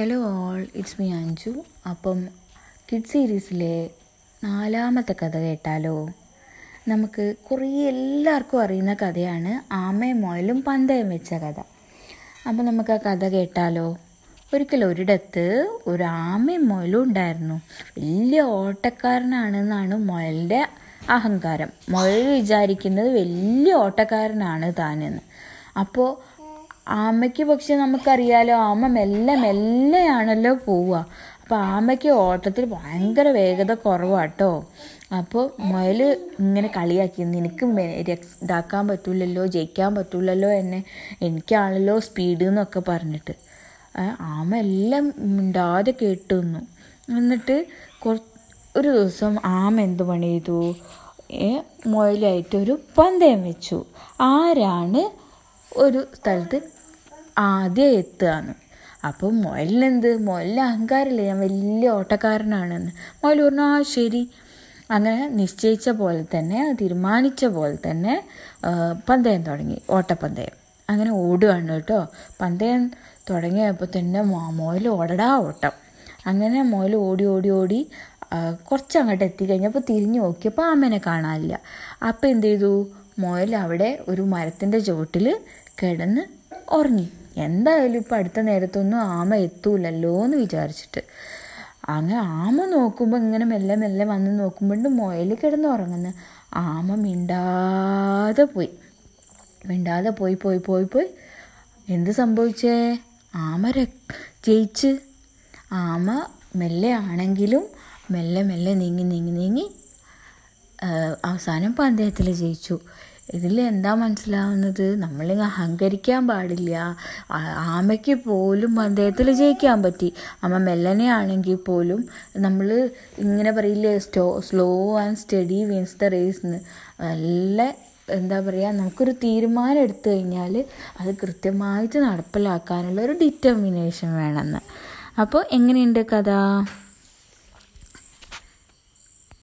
Hello all it's me Anju Appam kid സീരീസിലെ നാലാമത്തെ കഥ കേട്ടാലോ? നമുക്ക് കുറേ എല്ലാവർക്കും അറിയുന്ന കഥയാണ് ആമയും മുയലും പന്തയം വെച്ച കഥ. അപ്പം നമുക്ക് ആ കഥ കേട്ടാലോ? ഒരിക്കൽ ഒരിടത്ത് ഒരു ആമയും മുയലും ഉണ്ടായിരുന്നു. വലിയ ഓട്ടക്കാരനാണെന്നാണ് മുയലിന്റെ അഹങ്കാരം. മുയൽ വിചാരിക്കുന്നത് വലിയ ഓട്ടക്കാരനാണ് താനെന്ന്. അപ്പോൾ ആമയ്ക്ക് പക്ഷെ നമുക്കറിയാലോ ആമ മെല്ലെ മെല്ലെയാണല്ലോ പോവുക. അപ്പോൾ ആമയ്ക്ക് ഓട്ടത്തിൽ ഭയങ്കര വേഗത കുറവാട്ടോ. അപ്പോൾ മുയൽ ഇങ്ങനെ കളിയാക്കി നിനക്ക് ഇതാക്കാൻ പറ്റൂലല്ലോ ജയിക്കാൻ പറ്റില്ലല്ലോ എന്നെ എനിക്കാണല്ലോ സ്പീഡ് എന്നൊക്കെ പറഞ്ഞിട്ട്. ആമ എല്ലാം മിണ്ടാതെ കേട്ടു വന്നു എന്നിട്ട് കുറ ഒരു ദിവസം ആമ എന്ത് പണി ചെയ്തു? മുയലായിട്ട് മുയലായിട്ടൊരു പന്തയം വെച്ചു. ആരാണ് ഒരു സ്ഥലത്ത് ആദ്യം എത്തുകയാണ്. അപ്പോൾ മുയലിനെന്ത്? മുയലിന് അഹങ്കാരമില്ല. ഞാൻ വലിയ ഓട്ടക്കാരനാണെന്ന്. മുയൽ പറഞ്ഞു ആ ശരി. അങ്ങനെ നിശ്ചയിച്ച പോലെ തന്നെ തീരുമാനിച്ച പോലെ തന്നെ പന്തയം തുടങ്ങി ഓട്ടപ്പന്തയം. അങ്ങനെ ഓടുകയാണ് കേട്ടോ. പന്തയം തുടങ്ങിയപ്പോൾ തന്നെ മുയൽ ഓടടാ ഓട്ടം. അങ്ങനെ മുയൽ ഓടി ഓടി ഓടി കുറച്ച് അങ്ങോട്ട് എത്തിക്കഴിഞ്ഞപ്പോൾ തിരിഞ്ഞു നോക്കിയപ്പോൾ ആമേനെ കാണാനില്ല. അപ്പോൾ എന്ത് ചെയ്തു? മുയൽ അവിടെ ഒരു മരത്തിന്റെ ചുവട്ടിൽ കിടന്ന് ഉറങ്ങി. എന്തായാലും ഇപ്പം അടുത്ത നേരത്തൊന്നും ആമ എത്തൂലല്ലോ എന്ന് വിചാരിച്ചിട്ട്. അങ്ങനെ ആമ നോക്കുമ്പോൾ ഇങ്ങനെ മെല്ലെ മെല്ലെ വന്ന് നോക്കുമ്പോണ്ട് മുയൽ കിടന്ന് ഉറങ്ങുന്നു. ആമ മിണ്ടാതെ പോയി. മിണ്ടാതെ പോയി പോയി പോയി പോയി. എന്ത് സംഭവിച്ചേ? ആമ ജയിച്ച്. ആമ മെല്ലെ ആണെങ്കിലും മെല്ലെ മെല്ലെ നീങ്ങി നീങ്ങി നീങ്ങി അവസാനം പന്തയത്തിൽ ജയിച്ചു. ഇതിൽ എന്താ മനസ്സിലാവുന്നത്? നമ്മൾ അഹങ്കരിക്കാൻ പാടില്ല. ആമയ്ക്ക് പോലും പന്തയത്തിൽ ജയിക്കാൻ പറ്റി. അമ്മ മെല്ലനെ ആണെങ്കിൽ പോലും നമ്മൾ ഇങ്ങനെ പറയില്ലേ സ്റ്റോ slow and steady wins the race എന്ന് നല്ല എന്താ പറയുക നമുക്കൊരു തീരുമാനം എടുത്തു കഴിഞ്ഞാൽ അത് കൃത്യമായിട്ട് നടപ്പിലാക്കാനുള്ള ഒരു ഡിറ്റർമിനേഷൻ വേണമെന്ന് അപ്പോൾ എങ്ങനെയുണ്ട് കഥ?